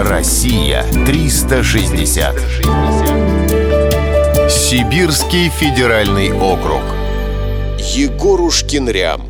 Россия 360. Сибирский федеральный округ. Егорушкин Рям.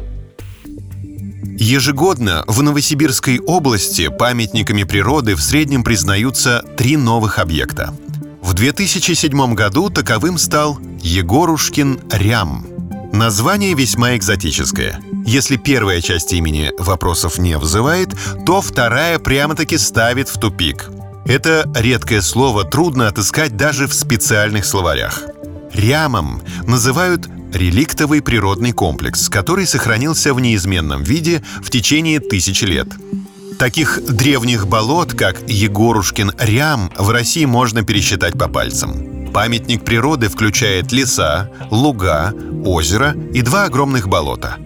Ежегодно в Новосибирской области памятниками природы в среднем признаются три новых объекта. В 2007 году таковым стал Егорушкин Рям. Название весьма экзотическое. Если первая часть имени вопросов не вызывает, то вторая прямо-таки ставит в тупик. Это редкое слово трудно отыскать даже в специальных словарях. Рямом называют реликтовый природный комплекс, который сохранился в неизменном виде в течение тысячи лет. Таких древних болот, как Егорушкин Рям, в России можно пересчитать по пальцам. Памятник природы включает леса, луга, озеро и два огромных болота.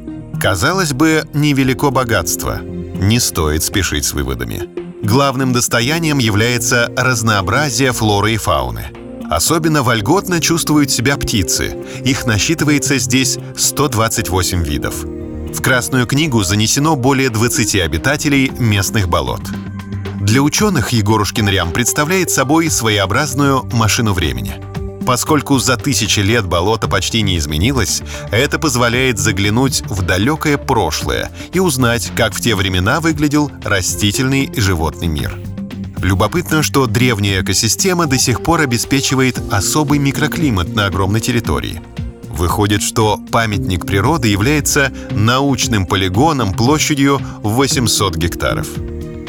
Казалось бы, невелико богатство. Не стоит спешить с выводами. Главным достоянием является разнообразие флоры и фауны – Особенно вольготно чувствуют себя птицы. Их насчитывается здесь 128 видов. В Красную книгу занесено более 20 обитателей местных болот. Для ученых Егорушкин Рям представляет собой своеобразную машину времени. Поскольку за тысячи лет болото почти не изменилось, это позволяет заглянуть в далекое прошлое и узнать, как в те времена выглядел растительный и животный мир – Любопытно, что древняя экосистема до сих пор обеспечивает особый микроклимат на огромной территории. Выходит, что памятник природы является научным полигоном площадью 800 гектаров.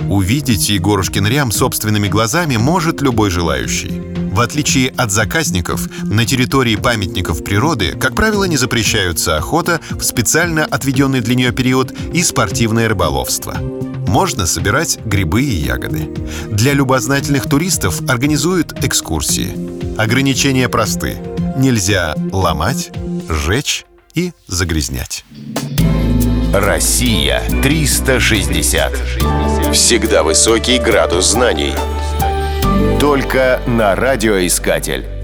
Увидеть Егорушкин Рям собственными глазами может любой желающий. В отличие от заказников, на территории памятников природы, как правило, не запрещаются охота в специально отведенный для нее период и спортивное рыболовство можно собирать грибы и ягоды. Для любознательных туристов организуют экскурсии. Ограничения просты. Нельзя ломать, сжечь и загрязнять. Россия 360. Всегда высокий градус знаний. Только на радиоискатель.